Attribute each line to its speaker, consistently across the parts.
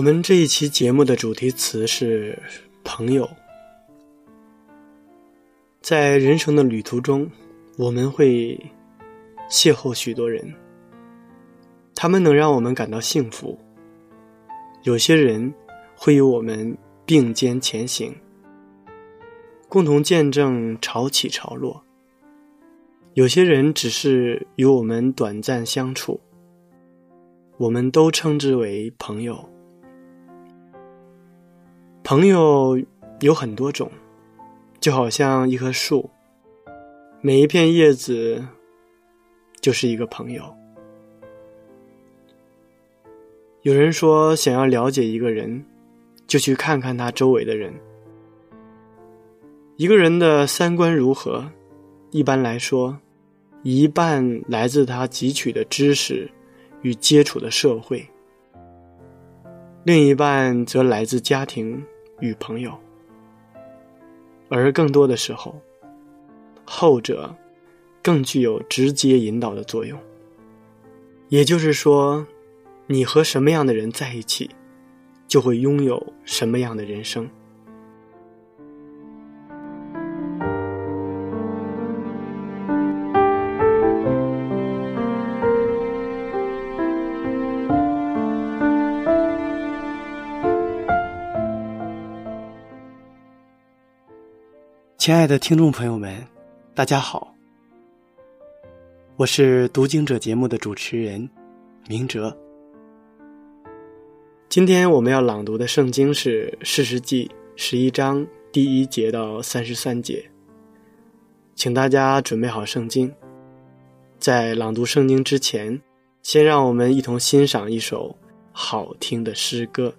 Speaker 1: 我们这一期节目的主题词是“朋友”。在人生的旅途中，我们会邂逅许多人，他们能让我们感到幸福。有些人会与我们并肩前行，共同见证潮起潮落；有些人只是与我们短暂相处，我们都称之为朋友。朋友有很多种，就好像一棵树，每一片叶子就是一个朋友。有人说，想要了解一个人，就去看看他周围的人。一个人的三观如何，一般来说，一半来自他汲取的知识与接触的社会，另一半则来自家庭。与朋友，而更多的时候，后者更具有直接引导的作用。也就是说，你和什么样的人在一起，就会拥有什么样的人生。亲爱的听众朋友们，大家好，我是读经者节目的主持人明哲。今天我们要朗读的圣经是《四世记》十一章第一节到三十三节，请大家准备好圣经。在朗读圣经之前，先让我们一同欣赏一首好听的诗歌。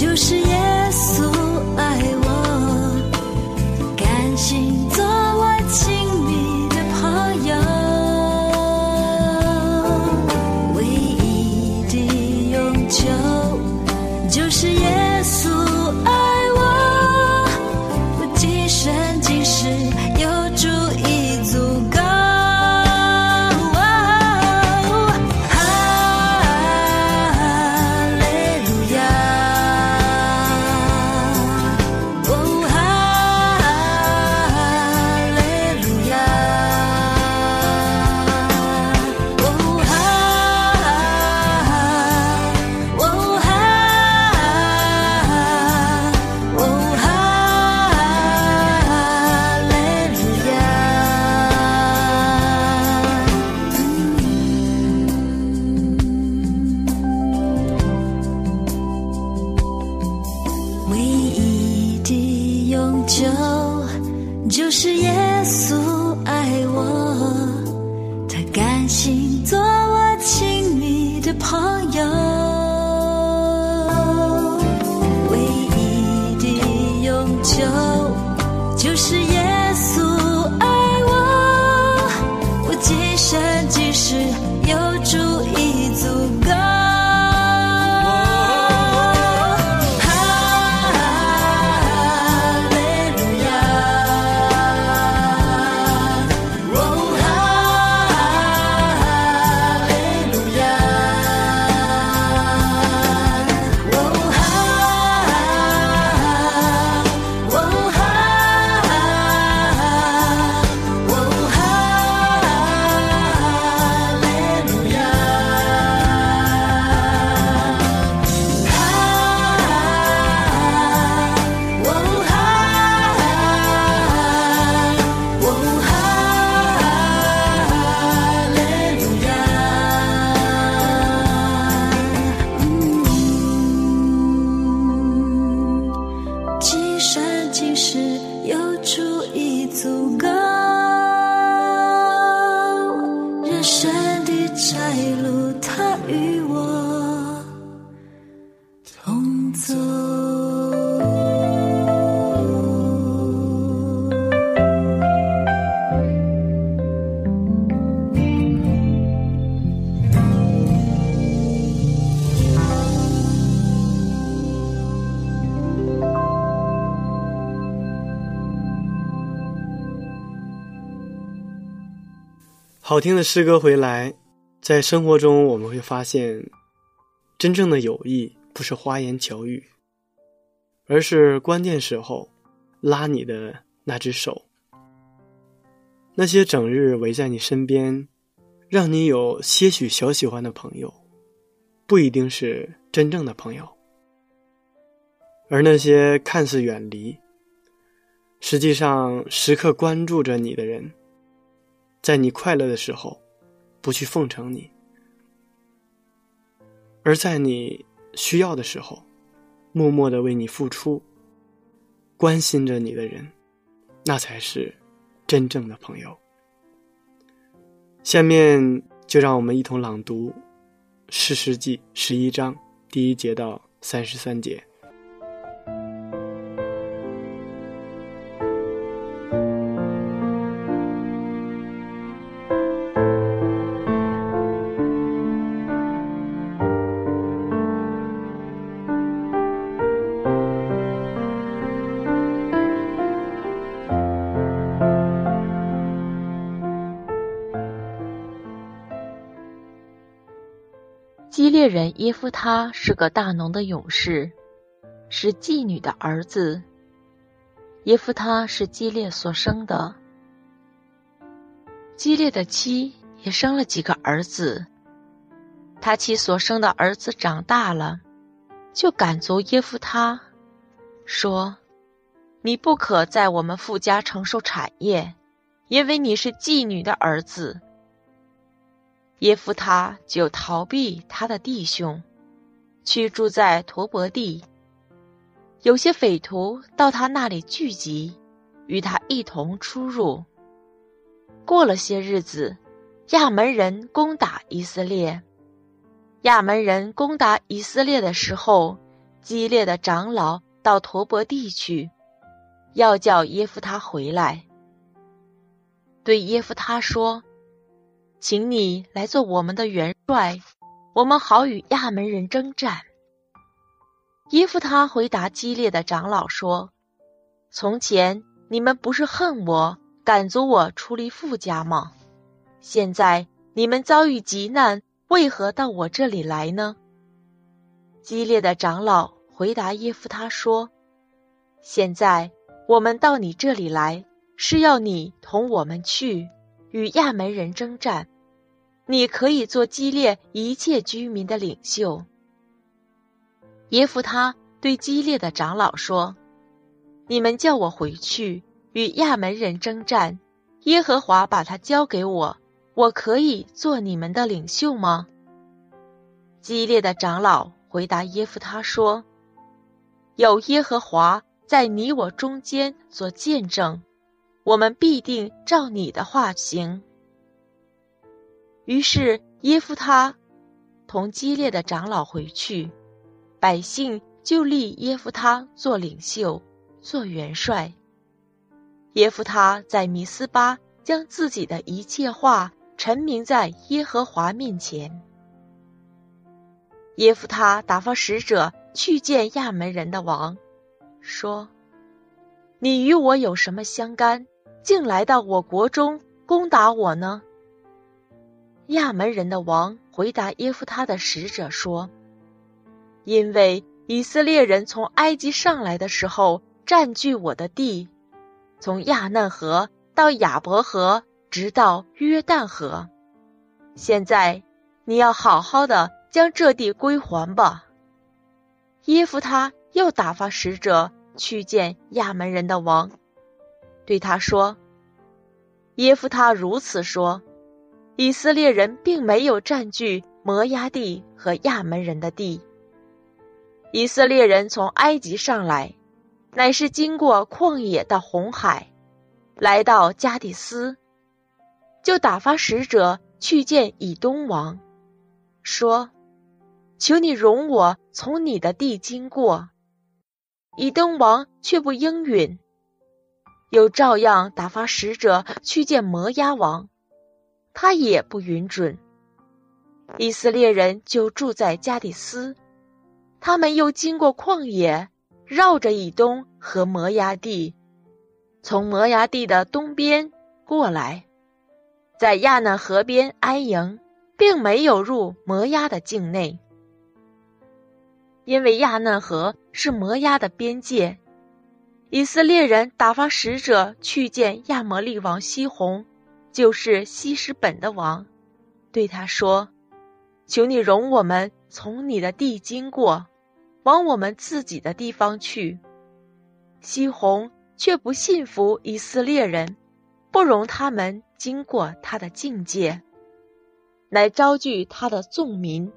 Speaker 2: 就是
Speaker 1: 好听的诗歌回来，在生活中我们会发现，真正的友谊不是花言巧语，而是关键时候拉你的那只手。那些整日围在你身边，让你有些许小喜欢的朋友，不一定是真正的朋友；而那些看似远离，实际上时刻关注着你的人。在你快乐的时候，不去奉承你；而在你需要的时候，默默的为你付出、关心着你的人，那才是真正的朋友。下面就让我们一同朗读《诗诗记》十一章第一节到三十三节。
Speaker 3: 耶夫他是个大农的勇士，是妓女的儿子。耶夫他是基列所生的，基列的妻也生了几个儿子。他妻所生的儿子长大了，就赶足耶夫他，说：“你不可在我们富家承受产业，因为你是妓女的儿子。”耶夫他就逃避他的弟兄，去住在陀伯地。有些匪徒到他那里聚集，与他一同出入。过了些日子，亚门人攻打以色列。亚门人攻打以色列的时候，激烈的长老到陀伯地去，要叫耶夫他回来，对耶夫他说。请你来做我们的元帅，我们好与亚门人征战。耶夫他回答激烈的长老说：“从前你们不是恨我，赶逐我出离富家吗？现在你们遭遇急难，为何到我这里来呢？”激烈的长老回答耶夫他说：“现在我们到你这里来，是要你同我们去。”与亚门人征战，你可以做激烈一切居民的领袖。耶夫他对激烈的长老说：“你们叫我回去与亚门人征战，耶和华把他交给我，我可以做你们的领袖吗？”激烈的长老回答耶夫他说：“有耶和华在你我中间做见证。”我们必定照你的话行。于是耶夫他同激烈的长老回去，百姓就立耶夫他做领袖，做元帅。耶夫他在米斯巴将自己的一切话陈明在耶和华面前。耶夫他打发使者去见亚门人的王，说：“你与我有什么相干？”竟来到我国中攻打我呢？亚门人的王回答耶夫他的使者说：“因为以色列人从埃及上来的时候占据我的地，从亚嫩河到亚伯河，直到约旦河。现在你要好好的将这地归还吧。”耶夫他又打发使者去见亚门人的王。对他说：“耶夫他如此说，以色列人并没有占据摩押地和亚门人的地。以色列人从埃及上来，乃是经过旷野到红海，来到加底斯，就打发使者去见以东王，说：“求你容我从你的地经过。”以东王却不应允，又照样打发使者去见摩押王，他也不允准。以色列人就住在加底斯，他们又经过旷野，绕着以东和摩崖地，从摩崖地的东边过来，在亚嫩河边安营，并没有入摩崖的境内，因为亚嫩河是摩崖的边界。以色列人打发使者去见亚摩利王西宏，就是西施本的王，对他说。求你容我们从你的地经过，往我们自己的地方去。西宏却不信服以色列人，不容他们经过他的境界，乃招聚他的众民，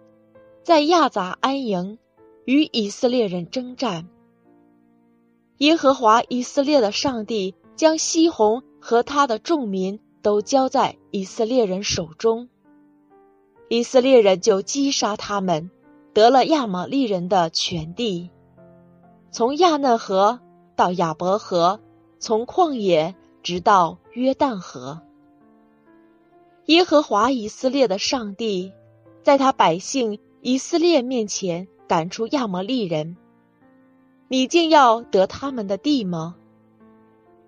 Speaker 3: 在亚杂安营，与以色列人征战。耶和华以色列的上帝将西宏和他的众民都交在以色列人手中。以色列人就击杀他们，得了亚玛利人的全地，从亚嫩河到亚伯河，从旷野直到约旦河。耶和华以色列的上帝，在他百姓以色列面前赶出亚摩利人，你竟要得他们的地吗？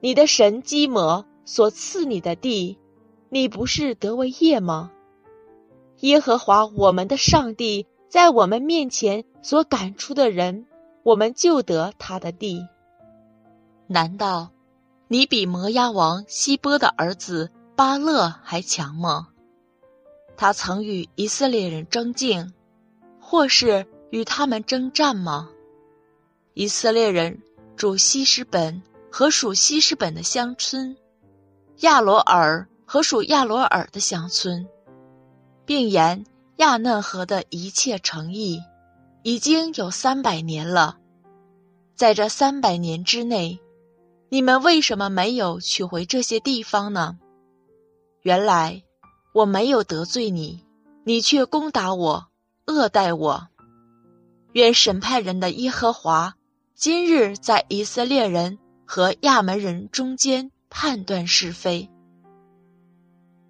Speaker 3: 你的神基摩所赐你的地，你不是得为业吗？耶和华我们的上帝在我们面前所赶出的人，我们就得他的地。难道你比摩押王希波的儿子巴勒还强吗？他曾与以色列人争竞，或是与他们征战吗？以色列人住西施本和属西施本的乡村，亚罗尔和属亚罗尔的乡村。并言亚嫩河的一切诚意，已经有三百年了。在这三百年之内，你们为什么没有取回这些地方呢？原来我没有得罪你，你却攻打我，恶待我。愿审判人的耶和华今日在以色列人和亚门人中间判断是非。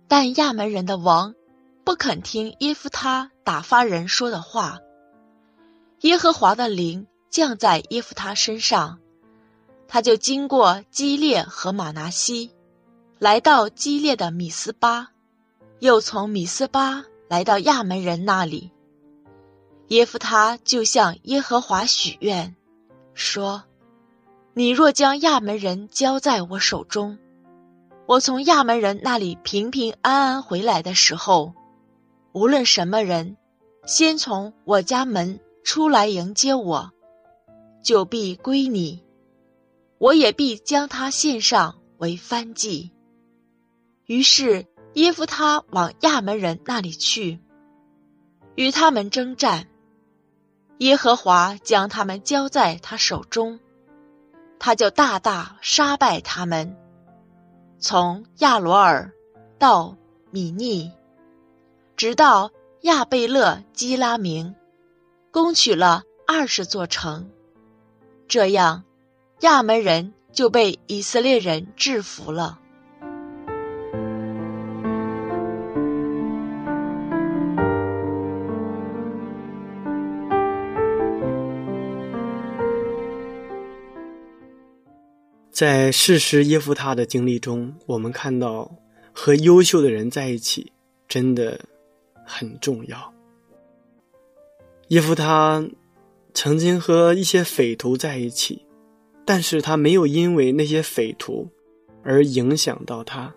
Speaker 3: 但亚门人的王。不肯听耶夫他打发人说的话，耶和华的灵降在耶夫他身上，他就经过基列和马拿西，来到基列的米斯巴，又从米斯巴来到亚门人那里。耶夫他就向耶和华许愿，说：“你若将亚门人交在我手中，我从亚门人那里平平安安回来的时候。”无论什么人，先从我家门出来迎接我，就必归你；我也必将他献上为番祭。于是耶夫他往亚门人那里去，与他们征战。耶和华将他们交在他手中，他就大大杀败他们，从亚罗尔到米尼。直到亚贝勒基拉明，攻取了二十座城，这样亚门人就被以色列人制服了。
Speaker 1: 在事实耶夫他的经历中，我们看到和优秀的人在一起，真的。很重要。耶夫他曾经和一些匪徒在一起，但是他没有因为那些匪徒而影响到他，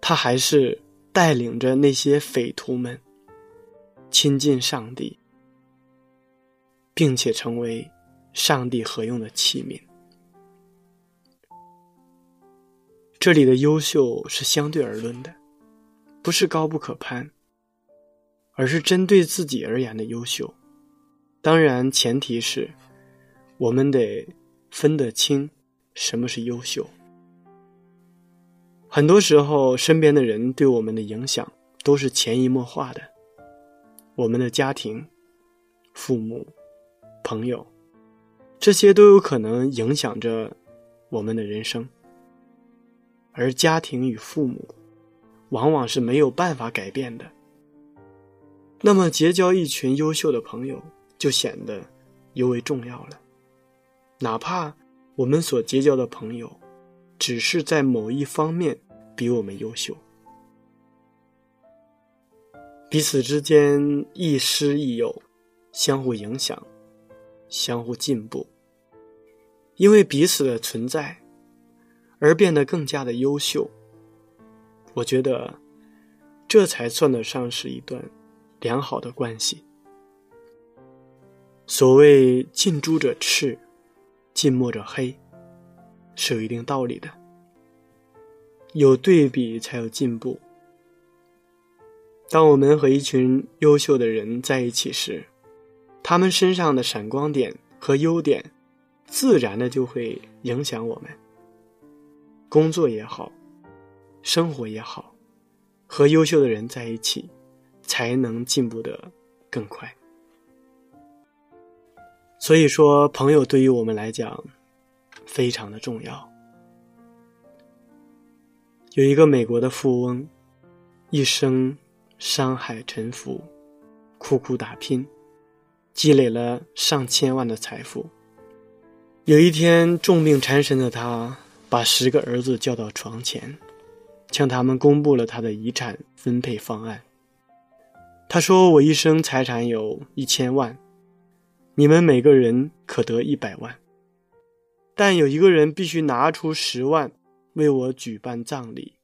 Speaker 1: 他还是带领着那些匪徒们亲近上帝，并且成为上帝合用的器皿。这里的优秀是相对而论的。不是高不可攀，而是针对自己而言的优秀。当然，前提是我们得分得清什么是优秀。很多时候，身边的人对我们的影响都是潜移默化的，我们的家庭、父母、朋友，这些都有可能影响着我们的人生。而家庭与父母，往往是没有办法改变的。那么，结交一群优秀的朋友，就显得尤为重要了。哪怕我们所结交的朋友，只是在某一方面比我们优秀。彼此之间亦师亦友，相互影响，相互进步。因为彼此的存在，而变得更加的优秀。我觉得，这才算得上是一段良好的关系。所谓近朱者赤，近墨者黑，是有一定道理的。有对比，才有进步。当我们和一群优秀的人在一起时，他们身上的闪光点和优点，自然的就会影响我们。工作也好，生活也好，和优秀的人在一起，才能进步的更快。所以说，朋友对于我们来讲，非常的重要。有一个美国的富翁，一生。山海沉浮，苦苦打拼，积累了上千万的财富。有一天，重病缠身的他，把十个儿子叫到床前，向他们公布了他的遗产分配方案。他说：“我一生财产有一千万，你们每个人可得一百万，但有一个人必须拿出十万为我举办葬礼。”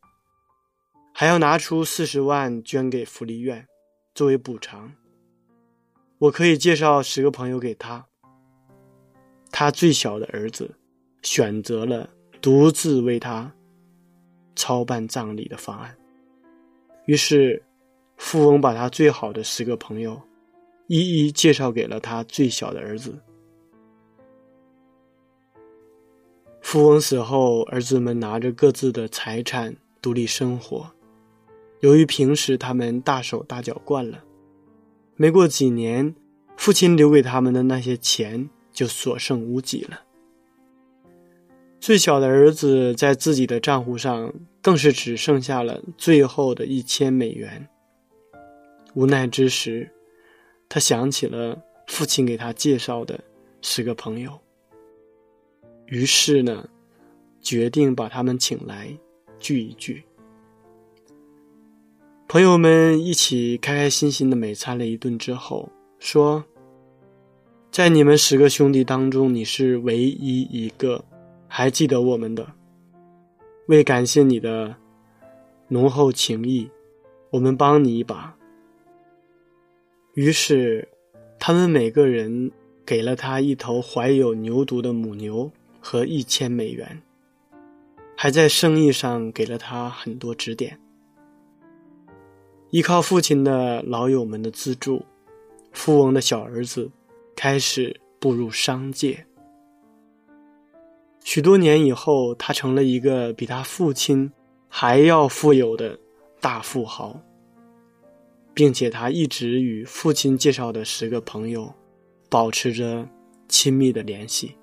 Speaker 1: 还要拿出四十万捐给福利院，作为补偿。我可以介绍十个朋友给他。他最小的儿子选择了独自为他操办葬礼的方案。于是，富翁把他最好的十个朋友一一介绍给了他最小的儿子。富翁死后，儿子们拿着各自的财产独立生活。由于平时他们大手大脚惯了，没过几年，父亲留给他们的那些钱就所剩无几了。最小的儿子在自己的账户上更是只剩下了最后的一千美元。无奈之时，他想起了父亲给他介绍的十个朋友，于是呢，决定把他们请来聚一聚。朋友们一起开开心心的美餐了一顿之后，说：“在你们十个兄弟当中，你是唯一一个还记得我们的。为感谢你的浓厚情谊，我们帮你一把。”于是，他们每个人给了他一头怀有牛犊的母牛和一千美元，还在生意上给了他很多指点。依靠父亲的老友们的资助，富翁的小儿子开始步入商界。许多年以后，他成了一个比他父亲还要富有的大富豪，并且他一直与父亲介绍的十个朋友保持着亲密的联系。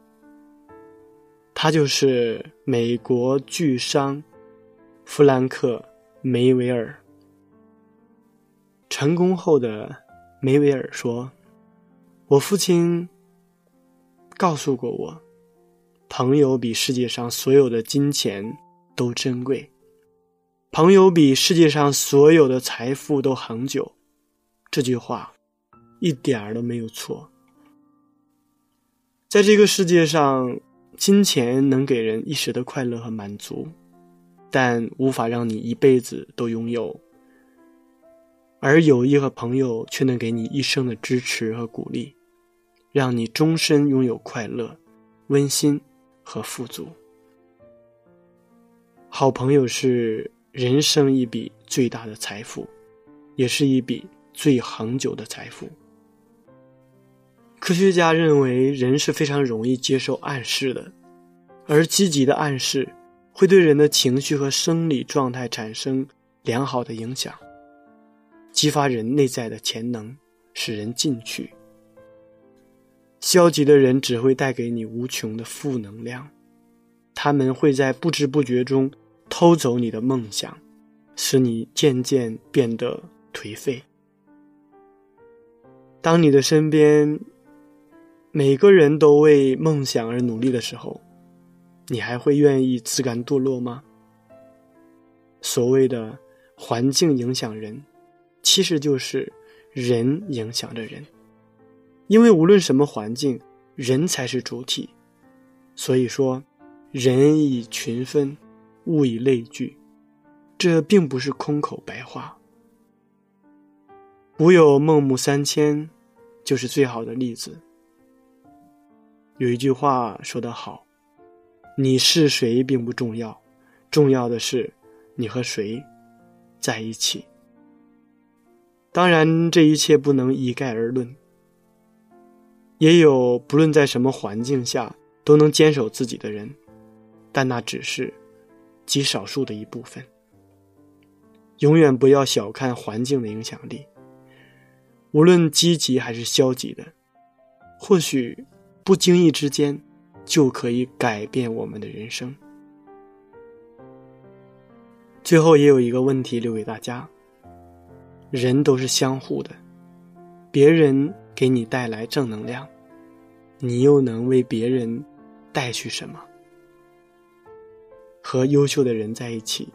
Speaker 1: 他就是美国巨商弗兰克·梅维尔。成功后的梅维尔说：“我父亲告诉过我，朋友比世界上所有的金钱都珍贵，朋友比世界上所有的财富都恒久。这句话一点儿都没有错。在这个世界上，金钱能给人一时的快乐和满足，但无法让你一辈子都拥有。”而友谊和朋友却能给你一生的支持和鼓励，让你终身拥有快乐、温馨和富足。好朋友是人生一笔最大的财富，也是一笔最恒久的财富。科学家认为，人是非常容易接受暗示的，而积极的暗示会对人的情绪和生理状态产生良好的影响。激发人内在的潜能，使人进取。消极的人只会带给你无穷的负能量，他们会在不知不觉中偷走你的梦想，使你渐渐变得颓废。当你的身边每个人都为梦想而努力的时候，你还会愿意自甘堕落吗？所谓的环境影响人，其实就是人影响着人。因为无论什么环境，人才是主体。所以说，人以群分，物以类聚，这并不是空口白话。古有孟母三迁，就是最好的例子。有一句话说得好：“你是谁并不重要，重要的是你和谁在一起。”当然，这一切不能一概而论。也有不论在什么环境下都能坚守自己的人，但那只是极少数的一部分。永远不要小看环境的影响力，无论积极还是消极的，或许不经意之间就可以改变我们的人生。最后，也有一个问题留给大家：人都是相互的，别人。给你带来正能量，你又能为别人带去什么？和优秀的人在一起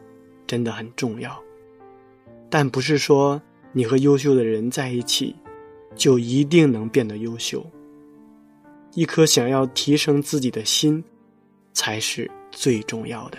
Speaker 1: 真的很重要，但不是说你和优秀的人在一起就一定能变得优秀。一颗想要提升自己的心才是最重要的。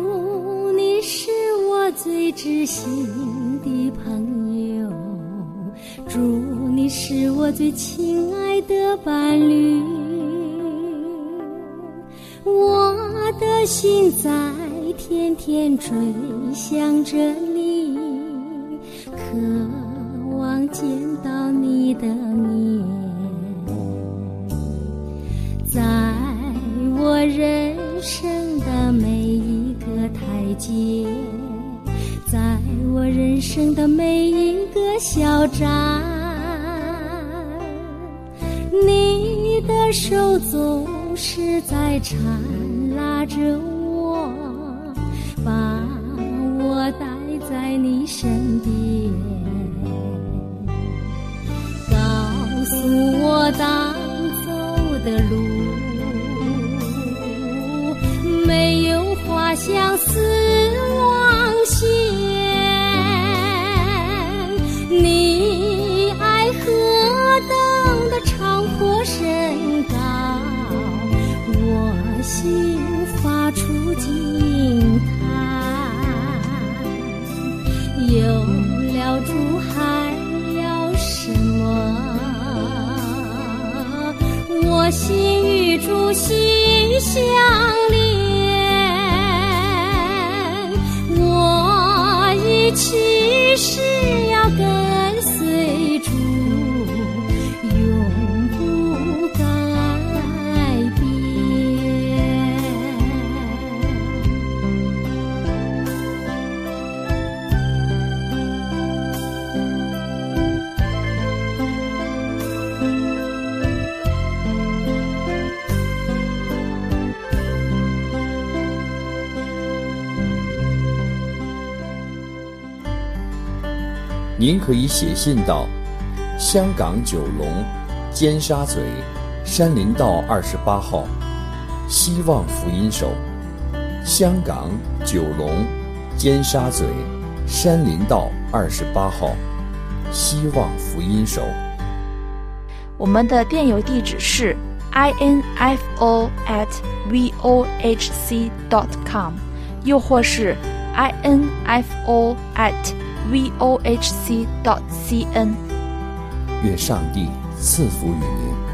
Speaker 2: 最知心的朋友，祝你是我最亲爱的伴侣。我的心在天天追想着你，渴望见到你的面，在我人生的每一个台阶。生的每一个小站，你的手总是在缠拉着我，把我带在你身边，告诉我当走的路没有花相思。心发出惊叹，有了主还要什么？我心与主心相连，我一起神。
Speaker 4: 您可以写信到香港九龙尖沙咀山林道二十八号，希望福音手。香港九龙尖沙咀山林道二十八号，希望福音手。
Speaker 5: 我们的电邮地址是 info at vohc dot com，又或是 info at vohc dot cn。
Speaker 4: 愿上帝赐福于您。